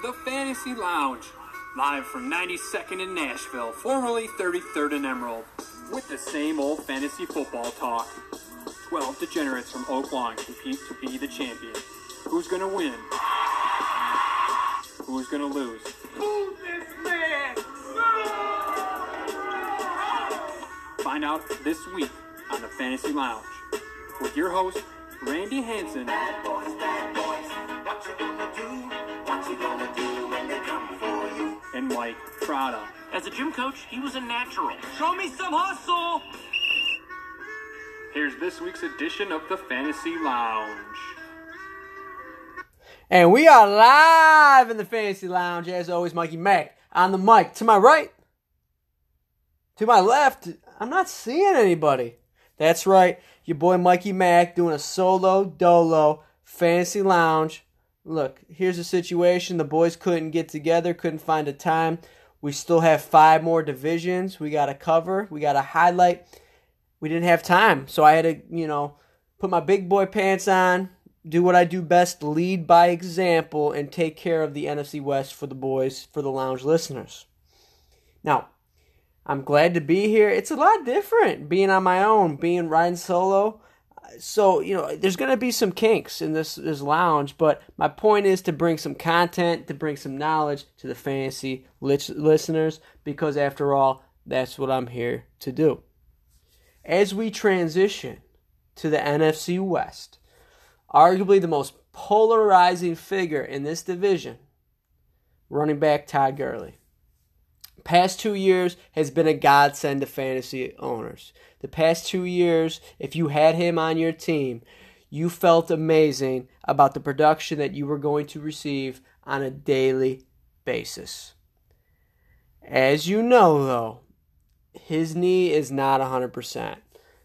The Fantasy Lounge, live from 92nd in Nashville, formerly 33rd in Emerald, with the same old fantasy football talk. 12 degenerates from Oak Lawn compete to be the champion. Who's gonna win? Who's gonna lose? Who's this man? Find out this week on the Fantasy Lounge with your host, Randy Hanson. And Mike Prada. As a gym coach, he was a natural. Show me some hustle! Here's this week's edition of the Fantasy Lounge. And we are live in the Fantasy Lounge, as always, Mikey Mack on the mic. To my right, to my left, I'm not seeing anybody. That's right, your boy Mikey Mack doing a solo dolo Fantasy Lounge. Look, here's the situation. The boys couldn't get together, couldn't find a time. We still have five more divisions we got to cover, we got to highlight. We didn't have time, so I had to, you know, put my big boy pants on, do what I do best, lead by example, and take care of the NFC West for the boys, for the lounge listeners. Now, I'm glad to be here. It's a lot different being on my own, being riding solo. So, you know, there's going to be some kinks in this, this lounge, but my point is to bring some content, to bring some knowledge to the fantasy lit- listeners, because after all, that's what I'm here to do. As we transition to the NFC West, arguably the most polarizing figure in this division, running back Todd Gurley. Past two years has been a godsend to fantasy owners. The past two years, if you had him on your team, you felt amazing about the production that you were going to receive on a daily basis. As you know, though, his knee is not 100%.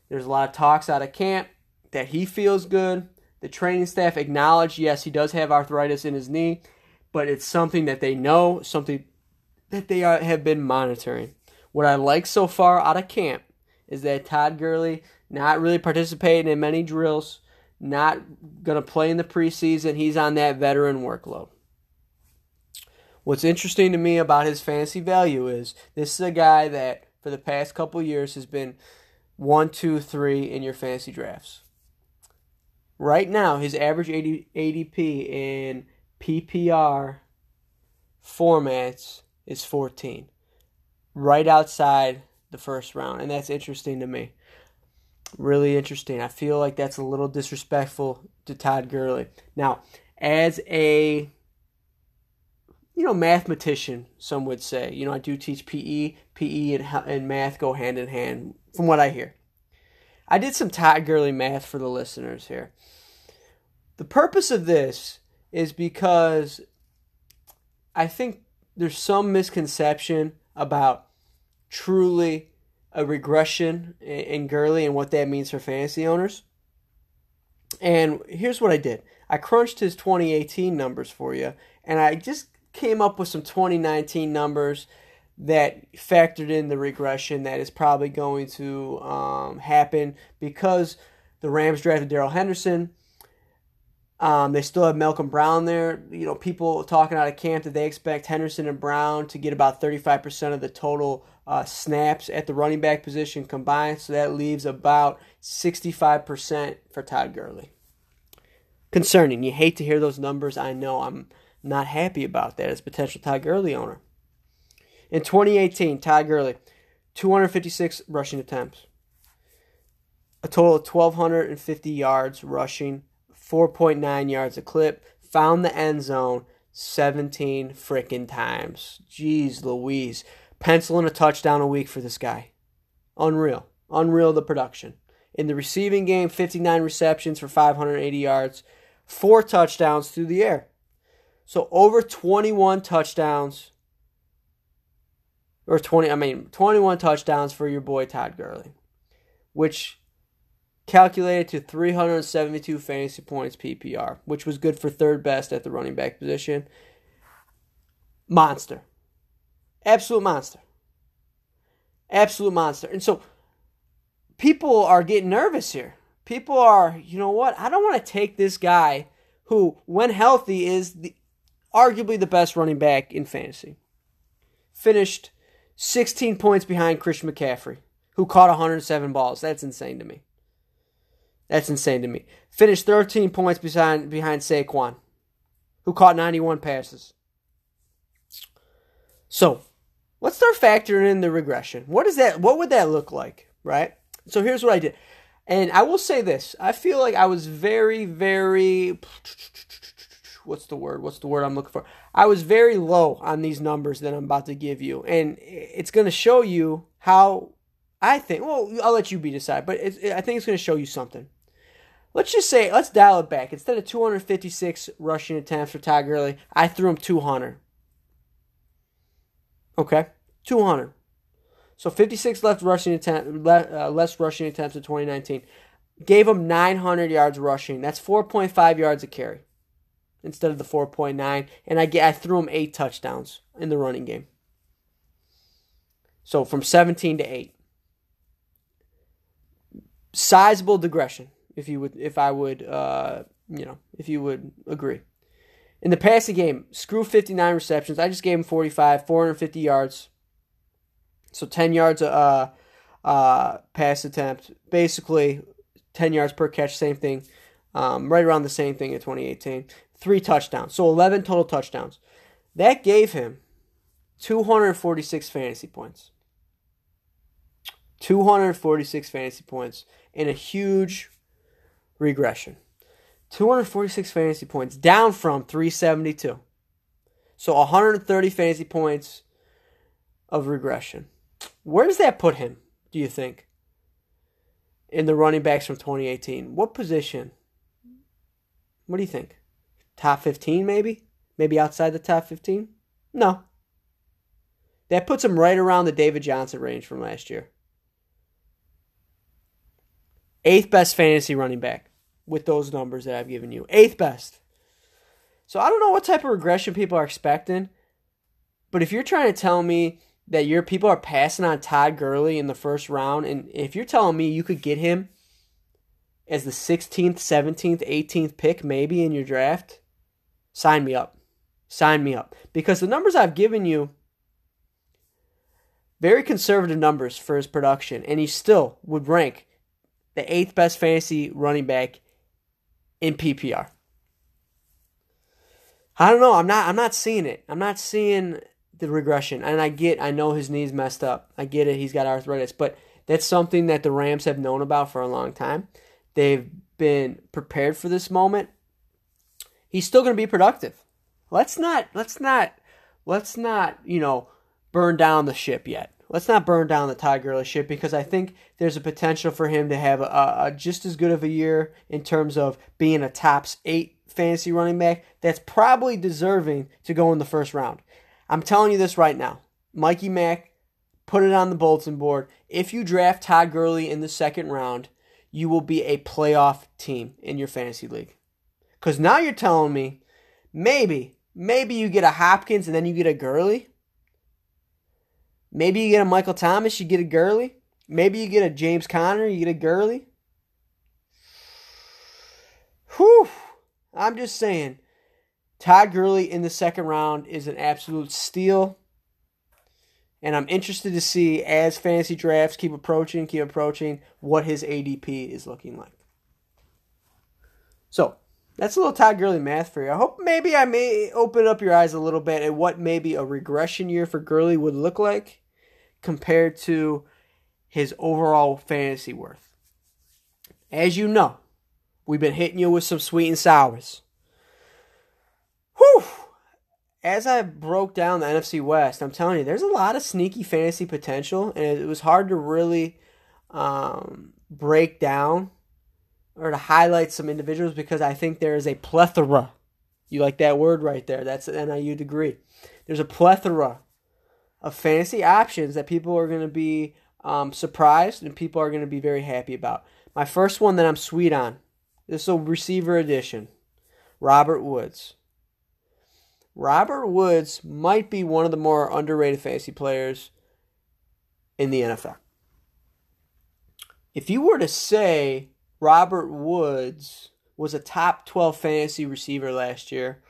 There's a lot of talks out of camp that he feels good. The training staff acknowledge, yes, he does have arthritis in his knee, but it's something that they know, something that they are, have been monitoring. What I like so far out of camp is that Todd Gurley not really participating in many drills, not going to play in the preseason. He's on that veteran workload. What's interesting to me about his fantasy value is this is a guy that for the past couple years has been one, two, three in your fantasy drafts. Right now, his average ADP in PPR formats is 14, right outside the first round, and that's interesting to me. Really interesting. I feel like that's a little disrespectful to Todd Gurley. Now, as a you know, mathematician, some would say. You know, I do teach PE. PE and, and math go hand in hand, from what I hear. I did some Todd Gurley math for the listeners here. The purpose of this is because I think there's some misconception about truly a regression in Gurley and what that means for fantasy owners. And here's what I did I crunched his 2018 numbers for you, and I just came up with some 2019 numbers that factored in the regression that is probably going to um, happen because the Rams drafted Darrell Henderson. Um, they still have Malcolm Brown there. You know, people talking out of camp that they expect Henderson and Brown to get about 35% of the total uh, snaps at the running back position combined. So that leaves about 65% for Todd Gurley. Concerning. You hate to hear those numbers. I know. I'm not happy about that as potential Todd Gurley owner. In 2018, Todd Gurley, 256 rushing attempts, a total of 1,250 yards rushing, 4.9 yards a clip, found the end zone 17 freaking times. Jeez Louise. Penciling a touchdown a week for this guy. Unreal. Unreal the production. In the receiving game, 59 receptions for 580 yards, four touchdowns through the air. So over 21 touchdowns or 20 I mean 21 touchdowns for your boy Todd Gurley, which calculated to 372 fantasy points PPR, which was good for third best at the running back position. Monster. Absolute monster. Absolute monster. And so people are getting nervous here. People are, you know what? I don't want to take this guy who when healthy is the arguably the best running back in fantasy. Finished 16 points behind Christian McCaffrey, who caught 107 balls. That's insane to me. That's insane to me. Finished 13 points behind behind Saquon, who caught 91 passes. So, let's start factoring in the regression. What is that? What would that look like, right? So here's what I did. And I will say this. I feel like I was very very what's the word? What's the word I'm looking for? I was very low on these numbers that I'm about to give you. And it's going to show you how I think, well, I'll let you be decide, but I think it's going to show you something. Let's just say, let's dial it back. Instead of 256 rushing attempts for Todd Gurley, I threw him 200. Okay, 200. So 56 left rushing attempt, uh, less rushing attempts in 2019. Gave him 900 yards rushing. That's 4.5 yards a carry instead of the 4.9. And I get I threw him eight touchdowns in the running game. So from 17 to 8. Sizable digression, if you would if I would uh, you know, if you would agree. In the passing game, screw 59 receptions. I just gave him 45, 450 yards. So 10 yards uh uh pass attempt. Basically 10 yards per catch, same thing. Um, right around the same thing in 2018 three touchdowns. So 11 total touchdowns. That gave him 246 fantasy points. 246 fantasy points in a huge regression. 246 fantasy points down from 372. So 130 fantasy points of regression. Where does that put him, do you think? In the running backs from 2018. What position? What do you think? Top 15, maybe? Maybe outside the top 15? No. That puts him right around the David Johnson range from last year. Eighth best fantasy running back with those numbers that I've given you. Eighth best. So I don't know what type of regression people are expecting, but if you're trying to tell me that your people are passing on Todd Gurley in the first round, and if you're telling me you could get him as the 16th, 17th, 18th pick maybe in your draft, Sign me up. Sign me up. Because the numbers I've given you, very conservative numbers for his production, and he still would rank the eighth best fantasy running back in PPR. I don't know. I'm not. I'm not seeing it. I'm not seeing the regression. And I get. I know his knees messed up. I get it. He's got arthritis, but that's something that the Rams have known about for a long time. They've been prepared for this moment, he's still going to be productive. Let's not let's not let's not, you know, burn down the ship yet. Let's not burn down the Todd Gurley ship because I think there's a potential for him to have a, a just as good of a year in terms of being a top eight fantasy running back that's probably deserving to go in the first round. I'm telling you this right now. Mikey Mack, put it on the bulletin board. If you draft Todd Gurley in the second round, you will be a playoff team in your fantasy league. Because now you're telling me maybe, maybe you get a Hopkins and then you get a Gurley. Maybe you get a Michael Thomas, you get a Gurley. Maybe you get a James Conner, you get a Gurley. Whew. I'm just saying. Todd Gurley in the second round is an absolute steal. And I'm interested to see as fantasy drafts keep approaching, keep approaching, what his ADP is looking like. So, that's a little Todd Gurley math for you. I hope maybe I may open up your eyes a little bit at what maybe a regression year for Gurley would look like compared to his overall fantasy worth. As you know, we've been hitting you with some sweet and sours. Whew! As I broke down the NFC West, I'm telling you, there's a lot of sneaky fantasy potential, and it was hard to really um, break down or to highlight some individuals because I think there is a plethora. You like that word right there? That's an NIU degree. There's a plethora of fantasy options that people are going to be um, surprised and people are going to be very happy about. My first one that I'm sweet on. This will receiver edition. Robert Woods. Robert Woods might be one of the more underrated fantasy players in the NFL. If you were to say Robert Woods was a top 12 fantasy receiver last year.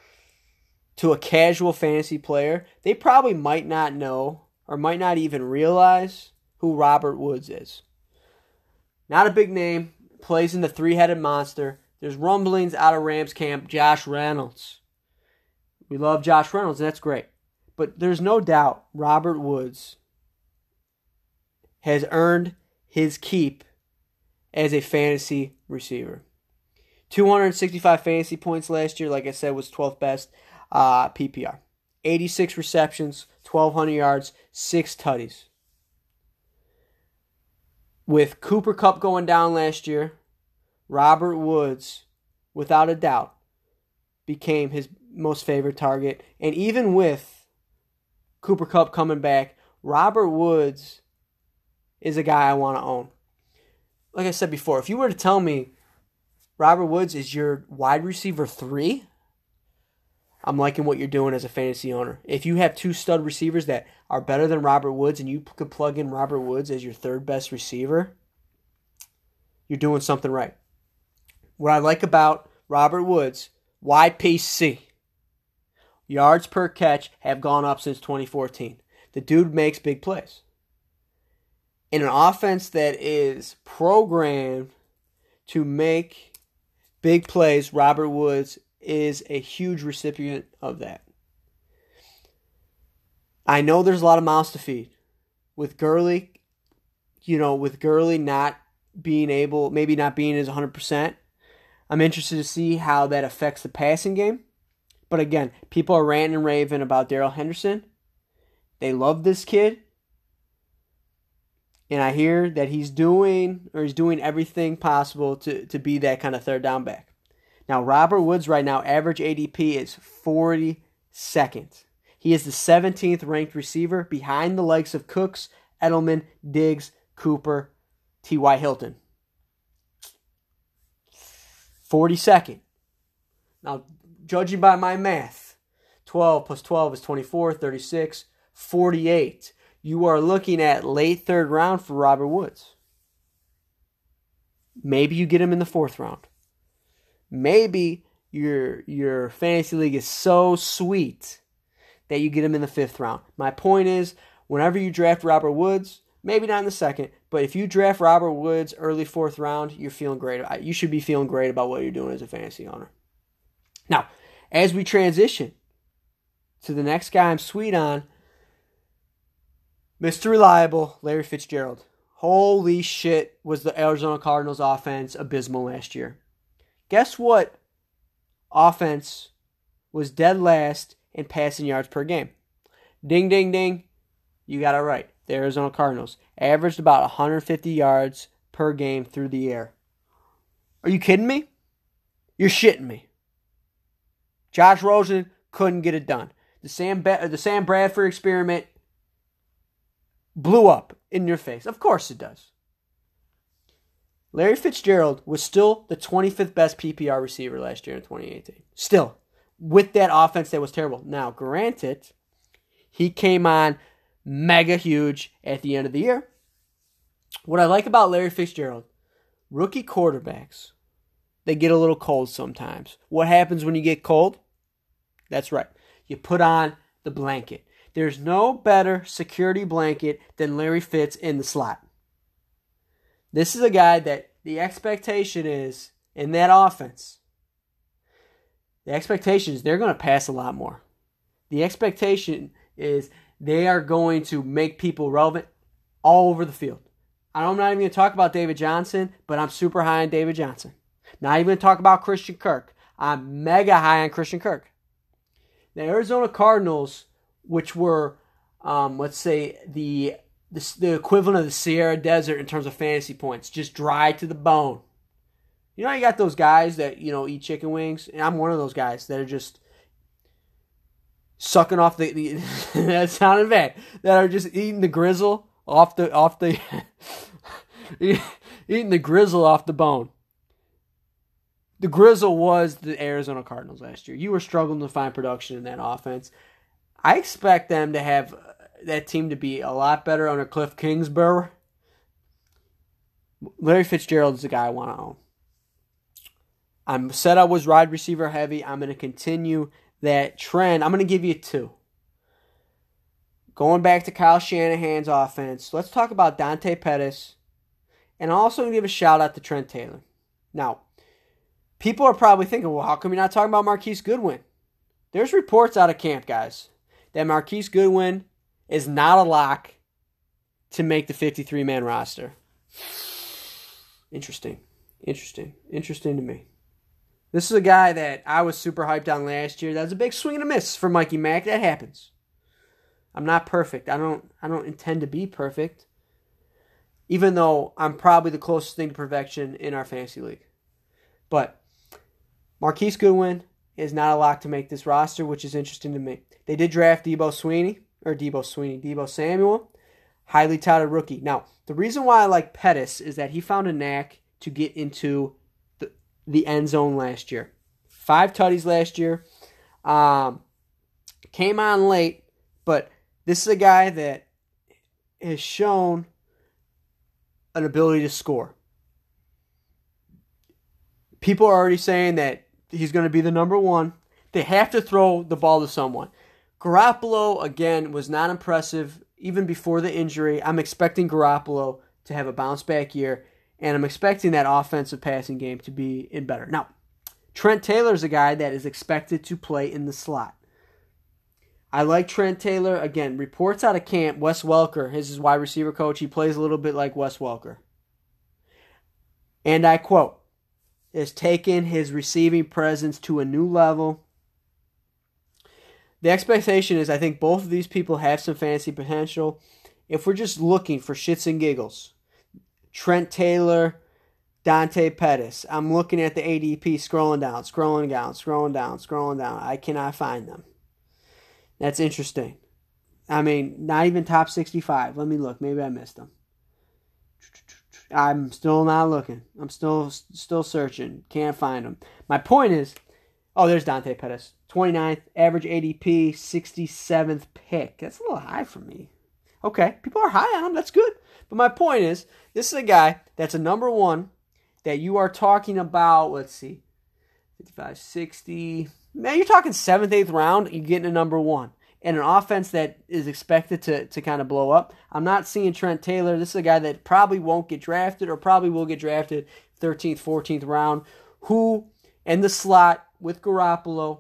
To a casual fantasy player, they probably might not know or might not even realize who Robert Woods is. Not a big name, plays in the three headed monster. There's rumblings out of Rams camp, Josh Reynolds. We love Josh Reynolds, and that's great. But there's no doubt Robert Woods has earned his keep as a fantasy receiver. 265 fantasy points last year, like I said, was 12th best uh, PPR. 86 receptions, 1,200 yards, 6 tutties. With Cooper Kupp going down last year, Robert Woods, without a doubt, became his most favorite target. And even with Cooper Kupp coming back, Robert Woods is a guy I want to own. Like I said before, if you were to tell me Robert Woods is your wide receiver three, I'm liking what you're doing as a fantasy owner. If you have two stud receivers that are better than Robert Woods and you could plug in Robert Woods as your third best receiver, you're doing something right. What I like about Robert Woods, YPC, yards per catch have gone up since 2014. The dude makes big plays. In an offense that is programmed to make big plays, Robert Woods is a huge recipient of that. I know there's a lot of mouths to feed. With Gurley, you know, with Gurley not being able, maybe not being as 100%, I'm interested to see how that affects the passing game. But again, people are ranting and raving about Darrell Henderson. They love this kid. And I hear that he's doing or he's doing everything possible to, to be that kind of third down back. Now, Robert Woods right now, average ADP is 42nd. He is the 17th ranked receiver behind the likes of Cooks, Edelman, Diggs, Cooper, T.Y. Hilton. 42nd. Now, judging by my math, 12 plus 12 is 24, 36, 48. You are looking at late third round for Robert Woods. Maybe you get him in the fourth round maybe your your fantasy league is so sweet that you get him in the fifth round. My point is, whenever you draft Robert Woods, maybe not in the second, but if you draft Robert Woods early fourth round, you're feeling great. You should be feeling great about what you're doing as a fantasy owner. Now, as we transition to the next guy I'm sweet on, Mr. Reliable, Larry Fitzgerald. Holy shit, was the Arizona Cardinals offense abysmal last year. Guess what? Offense was dead last in passing yards per game. Ding, ding, ding. You got it right. The Arizona Cardinals averaged about 150 yards per game through the air. Are you kidding me? You're shitting me. Josh Rosen couldn't get it done. The Sam the Sam Bradford experiment blew up in your face. Of course it does. Larry Fitzgerald was still the 25th best PPR receiver last year in 2018. Still, with that offense that was terrible. Now, granted, he came on mega huge at the end of the year. What I like about Larry Fitzgerald, rookie quarterbacks, they get a little cold sometimes. What happens when you get cold? That's right. You put on the blanket. There's no better security blanket than Larry Fitz in the slot. This is a guy that the expectation is in that offense. The expectation is they're going to pass a lot more. The expectation is they are going to make people relevant all over the field. I'm not even going to talk about David Johnson, but I'm super high on David Johnson. Not even going to talk about Christian Kirk. I'm mega high on Christian Kirk. The Arizona Cardinals, which were, um, let's say, the the, the equivalent of the Sierra Desert in terms of fantasy points, just dry to the bone. You know, you got those guys that you know eat chicken wings, and I'm one of those guys that are just sucking off the, the that sounded bad. That are just eating the grizzle off the off the eating the grizzle off the bone. The grizzle was the Arizona Cardinals last year. You were struggling to find production in that offense. I expect them to have that team to be a lot better under Cliff Kingsbury. Larry Fitzgerald is the guy I want to own. I'm set up was wide receiver heavy. I'm going to continue that trend. I'm going to give you two. Going back to Kyle Shanahan's offense, let's talk about Dante Pettis. And I'm also going to give a shout out to Trent Taylor. Now, people are probably thinking, well, how come you're not talking about Marquise Goodwin? There's reports out of camp, guys, that Marquise Goodwin is not a lock to make the 53 man roster. Interesting. Interesting. Interesting to me. This is a guy that I was super hyped on last year. That was a big swing and a miss for Mikey Mack. That happens. I'm not perfect. I don't I don't intend to be perfect. Even though I'm probably the closest thing to perfection in our fantasy league. But Marquise Goodwin is not a lock to make this roster, which is interesting to me. They did draft Deebo Sweeney, or Deebo Sweeney, Deebo Samuel, highly touted rookie. Now, the reason why I like Pettis is that he found a knack to get into the, the end zone last year. Five tutties last year. Um, came on late, but this is a guy that has shown an ability to score. People are already saying that he's going to be the number one. They have to throw the ball to someone. Garoppolo, again, was not impressive even before the injury. I'm expecting Garoppolo to have a bounce back year, and I'm expecting that offensive passing game to be in better. Now, Trent Taylor is a guy that is expected to play in the slot. I like Trent Taylor. Again, reports out of camp, Wes Welker, his wide receiver coach, he plays a little bit like Wes Welker. And I quote, has taken his receiving presence to a new level. The expectation is I think both of these people have some fantasy potential. If we're just looking for shits and giggles, Trent Taylor, Dante Pettis. I'm looking at the ADP, scrolling down, scrolling down, scrolling down, scrolling down. I cannot find them. That's interesting. I mean, not even top 65. Let me look. Maybe I missed them. I'm still not looking. I'm still still searching. Can't find them. My point is, oh, there's Dante Pettis. 29th, average ADP, 67th pick. That's a little high for me. Okay, people are high on him. That's good. But my point is, this is a guy that's a number one that you are talking about. Let's see, 55, 60 man, you're talking seventh, eighth round, you're getting a number one. And an offense that is expected to, to kind of blow up. I'm not seeing Trent Taylor. This is a guy that probably won't get drafted or probably will get drafted 13th, 14th round, who in the slot with Garoppolo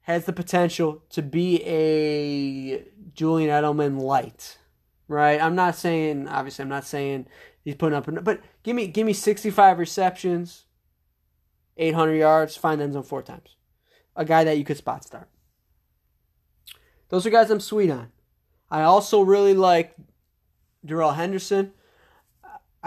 has the potential to be a Julian Edelman light. Right? I'm not saying obviously I'm not saying he's putting up but give me give me 65 receptions, 800 yards, find end zone four times a guy that you could spot start. Those are guys I'm sweet on. I also really like Darrell Henderson.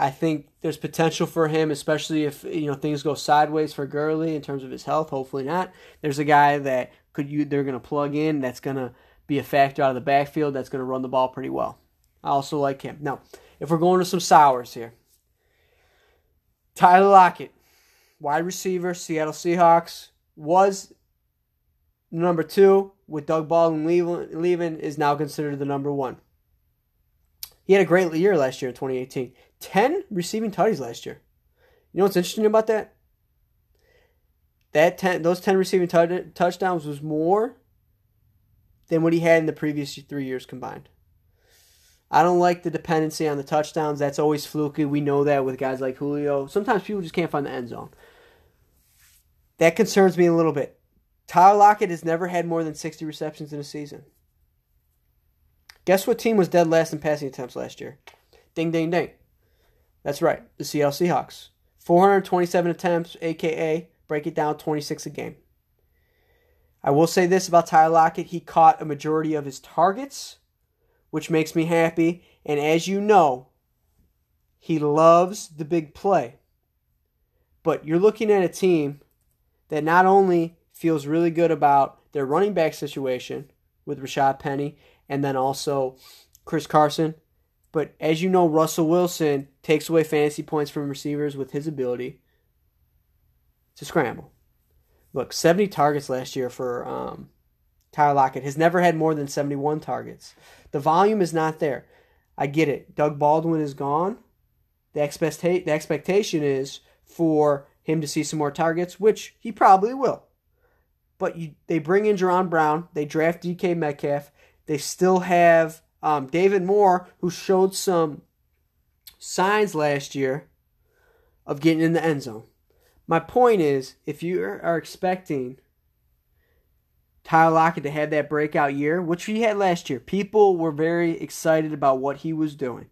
I think there's potential for him, especially if you know things go sideways for Gurley in terms of his health. Hopefully not. There's a guy that could you they're going to plug in that's going to be a factor out of the backfield that's going to run the ball pretty well. I also like him. Now, if we're going to some sours here, Tyler Lockett, wide receiver, Seattle Seahawks, was number two, with Doug Baldwin leaving, is now considered the number one. He had a great year last year in 2018. 10 receiving tutties last year. You know what's interesting about that? That 10, those 10 receiving t- touchdowns was more than what he had in the previous three years combined. I don't like the dependency on the touchdowns. That's always fluky. We know that with guys like Julio. Sometimes people just can't find the end zone. That concerns me a little bit. Tyler Lockett has never had more than 60 receptions in a season. Guess what team was dead last in passing attempts last year? Ding, ding, ding. That's right, the Seattle Seahawks. 427 attempts, aka break it down 26 a game. I will say this about Ty Lockett he caught a majority of his targets, which makes me happy. And as you know, he loves the big play. But you're looking at a team that not only feels really good about their running back situation with Rashaad Penny and then also Chris Carson. But as you know, Russell Wilson takes away fantasy points from receivers with his ability to scramble. Look, 70 targets last year for um, Tyler Lockett. Has never had more than 71 targets. The volume is not there. I get it. Doug Baldwin is gone. The, expecta- the expectation is for him to see some more targets, which he probably will. but you, they bring in Jaron Brown. They draft DK Metcalf. They still have um, David Moore, who showed some signs last year of getting in the end zone. My point is, if you are expecting Tyler Lockett to have that breakout year, which he had last year, people were very excited about what he was doing.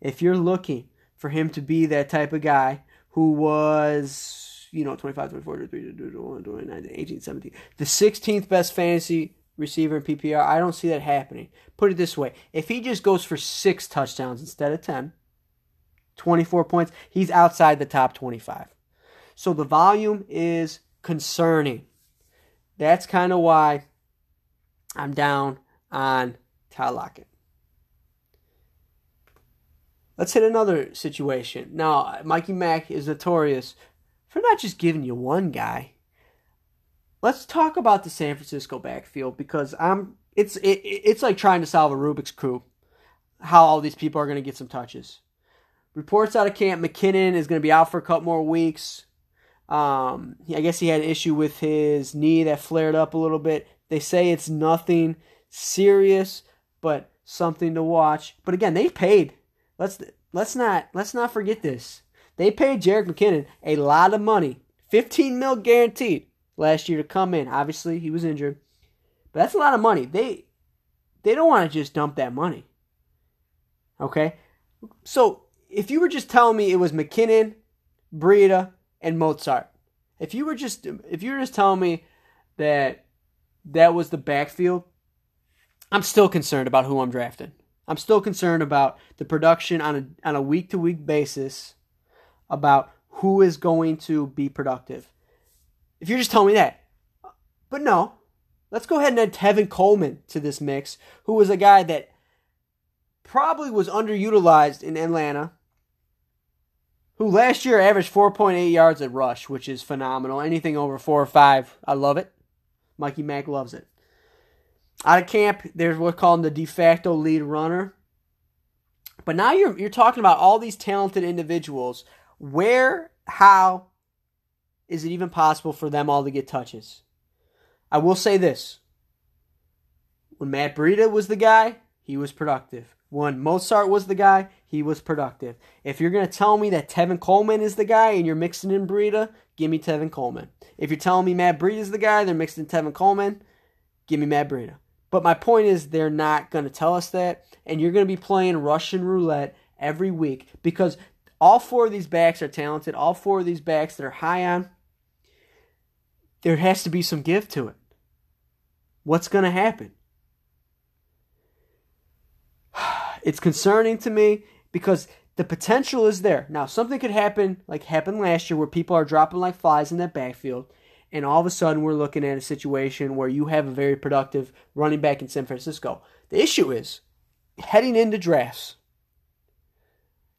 If you're looking for him to be that type of guy who was, you know, 25, 24, 23, 21, 29, 18, 17, the 16th best fantasy receiver in PPR, I don't see that happening. Put it this way if he just goes for six touchdowns instead of 10, 24 points, he's outside the top 25. So the volume is concerning. That's kind of why I'm down on Tyler Lockett. Let's hit another situation. Now, Mikey Mack is notorious for not just giving you one guy. Let's talk about the San Francisco backfield because I'm it's it, it's like trying to solve a Rubik's cube. How all these people are going to get some touches. Reports out of camp: McKinnon is going to be out for a couple more weeks. Um, I guess he had an issue with his knee that flared up a little bit. They say it's nothing serious, but something to watch. But again, they paid. Let's let's not let's not forget this. They paid Jerick McKinnon a lot of money, 15 mil guaranteed last year to come in. Obviously, he was injured, but that's a lot of money. They they don't want to just dump that money. Okay, so if you were just telling me it was McKinnon, Breida, and Mostert. if you were just if you were just telling me that that was the backfield, I'm still concerned about who I'm drafting. I'm still concerned about the production on a on a week to week basis about who is going to be productive. If you're just telling me that, but no, let's go ahead and add Tevin Coleman to this mix, who was a guy that probably was underutilized in Atlanta, who last year averaged 4.8 yards at rush, which is phenomenal. Anything over four or five, I love it. Mikey Mack loves it. Out of camp, there's what's called the de facto lead runner. But now you're you're talking about all these talented individuals. Where, how is it even possible for them all to get touches? I will say this. When Matt Breida was the guy, he was productive. When Mostert was the guy, he was productive. If you're going to tell me that Tevin Coleman is the guy and you're mixing in Breida, give me Tevin Coleman. If you're telling me Matt Breida is the guy, they're mixing in Tevin Coleman, give me Matt Breida. But my point is, they're not going to tell us that, and you're going to be playing Russian roulette every week because all four of these backs are talented. All four of these backs that are high on, there has to be some give to it. What's going to happen? It's concerning to me because the potential is there. Now, something could happen like happened last year where people are dropping like flies in that backfield, and all of a sudden we're looking at a situation where you have a very productive running back in San Francisco. The issue is heading into drafts,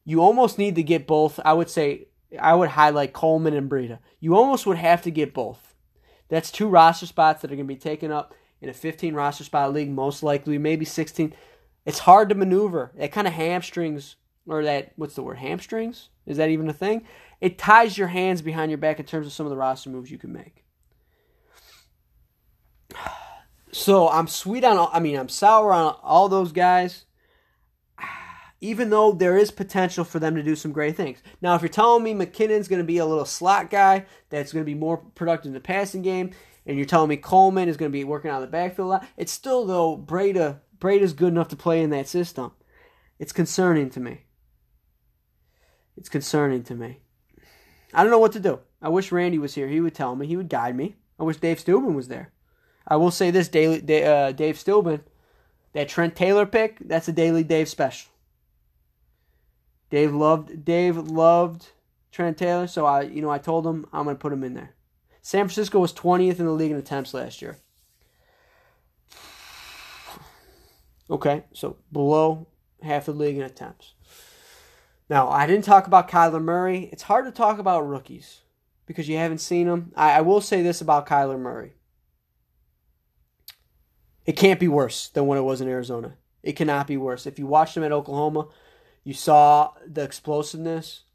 you almost need to get both. I would say I would highlight Coleman and Breida. You almost would have to get both. That's two roster spots that are going to be taken up in a 15 roster spot league, most likely, maybe 16. It's hard to maneuver. It kind of hamstrings, or that, what's the word, hamstrings? Is that even a thing? It ties your hands behind your back in terms of some of the roster moves you can make. So I'm sweet on, I mean, I'm sour on all those guys, even though there is potential for them to do some great things. Now, if you're telling me McKinnon's going to be a little slot guy that's going to be more productive in the passing game, and you're telling me Coleman is going to be working on the backfield a lot, it's still, though, Breida, Breida's good enough to play in that system. It's concerning to me. It's concerning to me. I don't know what to do. I wish Randy was here. He would tell me. He would guide me. I wish Dave Steuben was there. I will say this, Daily, uh, Dave Steuben, that Trent Taylor pick, that's a Daily Dave special. Dave loved Dave loved Trent Taylor, so I you know I told him I'm gonna put him in there. San Francisco was 20th in the league in attempts last year. Okay, so below half the league in attempts. Now, I didn't talk about Kyler Murray. It's hard to talk about rookies because you haven't seen them. I, I will say this about Kyler Murray. It can't be worse than when it was in Arizona. It cannot be worse. If you watched him at Oklahoma, you saw the explosiveness.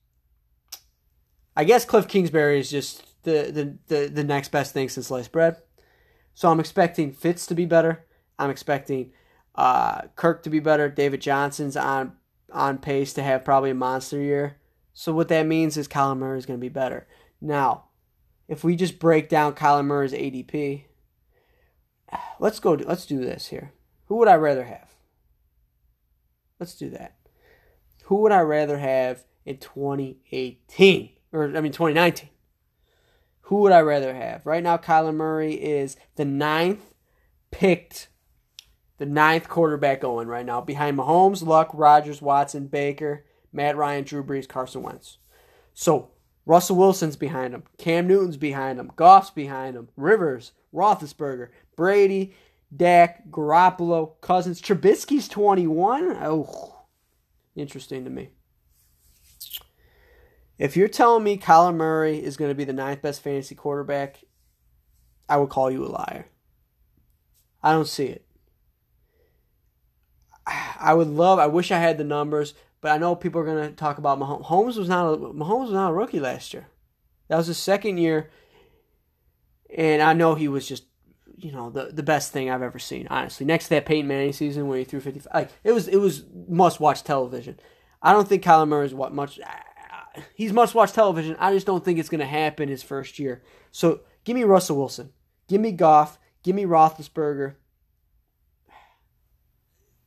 I guess Cliff Kingsbury is just the, the, the, the next best thing since sliced bread. So I'm expecting Fitz to be better. I'm expecting uh, Kirk to be better. David Johnson's on on pace to have probably a monster year. So what that means is Kyler Murray is going to be better. Now, if we just break down Kyler Murray's ADP, let's go. Let's do this here. Who would I rather have? Let's do that. Who would I rather have in 2018 or I mean 2019? Who would I rather have? Right now, Kyler Murray is the ninth picked, the ninth quarterback going right now behind Mahomes, Luck, Rodgers, Watson, Baker, Matt Ryan, Drew Brees, Carson Wentz. So Russell Wilson's behind him, Cam Newton's behind him, Goff's behind him, Rivers, Roethlisberger, Brady, Dak, Garoppolo, Cousins, Trubisky's 21. Oh, interesting to me. If you're telling me Kyler Murray is going to be the ninth best fantasy quarterback, I would call you a liar. I don't see it. I would love. I wish I had the numbers, but I know people are going to talk about Mahomes. Mahomes was not a, Mahomes was not a rookie last year. That was his second year, and I know he was just you know the the best thing I've ever seen. Honestly, next to that Peyton Manning season where he threw fifty, like it was it was must watch television. I don't think Kyler Murray is what much. He's must watch television. I just don't think it's going to happen his first year. So give me Russell Wilson, give me Goff, give me Roethlisberger.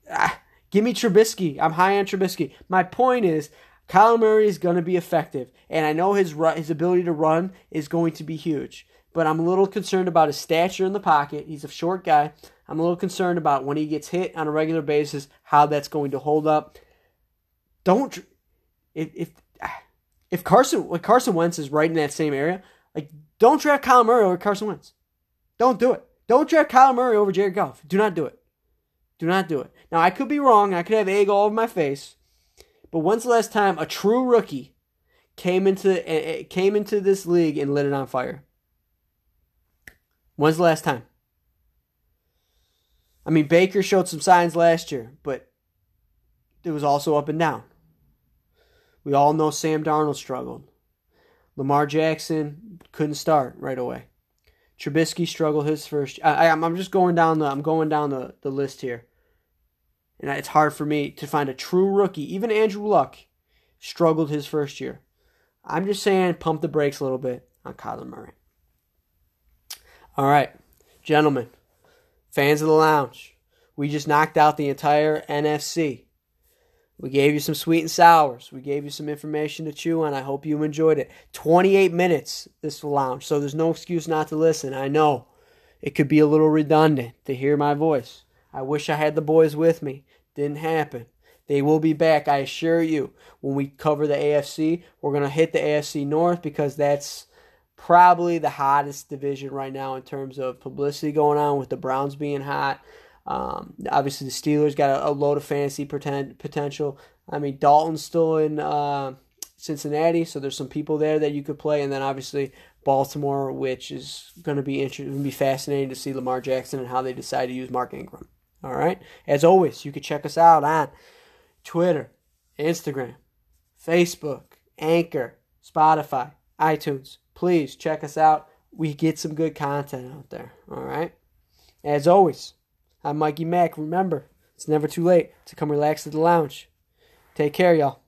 Ah, give me Trubisky. I'm high on Trubisky. My point is, Kyler Murray is going to be effective, and I know his his ability to run is going to be huge. But I'm a little concerned about his stature in the pocket. He's a short guy. I'm a little concerned about when he gets hit on a regular basis, how that's going to hold up. Don't if if if Carson like Carson Wentz is right in that same area, like don't draft Kyler Murray over Carson Wentz. Don't do it. Don't draft Kyler Murray over Jared Goff. Do not do it. Do not do it. Now I could be wrong. I could have egg all over my face. But when's the last time a true rookie came into eh, eh, came into this league and lit it on fire? When's the last time? I mean, Baker showed some signs last year, but it was also up and down. We all know Sam Darnold struggled. Lamar Jackson couldn't start right away. Trubisky struggled his first. I, am just going down the. I'm going down the, the list here, and it's hard for me to find a true rookie. Even Andrew Luck struggled his first year. I'm just saying, pump the brakes a little bit on Kyler Murray. All right, gentlemen, fans of the lounge, we just knocked out the entire NFC. We gave you some sweet and sours. We gave you some information to chew on. I hope you enjoyed it. 28 minutes this lounge, so there's no excuse not to listen. I know it could be a little redundant to hear my voice. I wish I had the boys with me. Didn't happen. They will be back, I assure you. When we cover the AFC, we're going to hit the AFC North because that's probably the hottest division right now in terms of publicity going on with the Browns being hot. Um, obviously, the Steelers got a, a load of fantasy pretend, potential. I mean, Dalton's still in uh, Cincinnati, so there's some people there that you could play, and then obviously Baltimore, which is going to be interesting, going to be fascinating to see Lamar Jackson and how they decide to use Mark Ingram. All right. As always, you can check us out on Twitter, Instagram, Facebook, Anchor, Spotify, iTunes. Please check us out. We get some good content out there. All right. As always. I'm Mikey Mack. Remember, it's never too late to come relax at the lounge. Take care, y'all.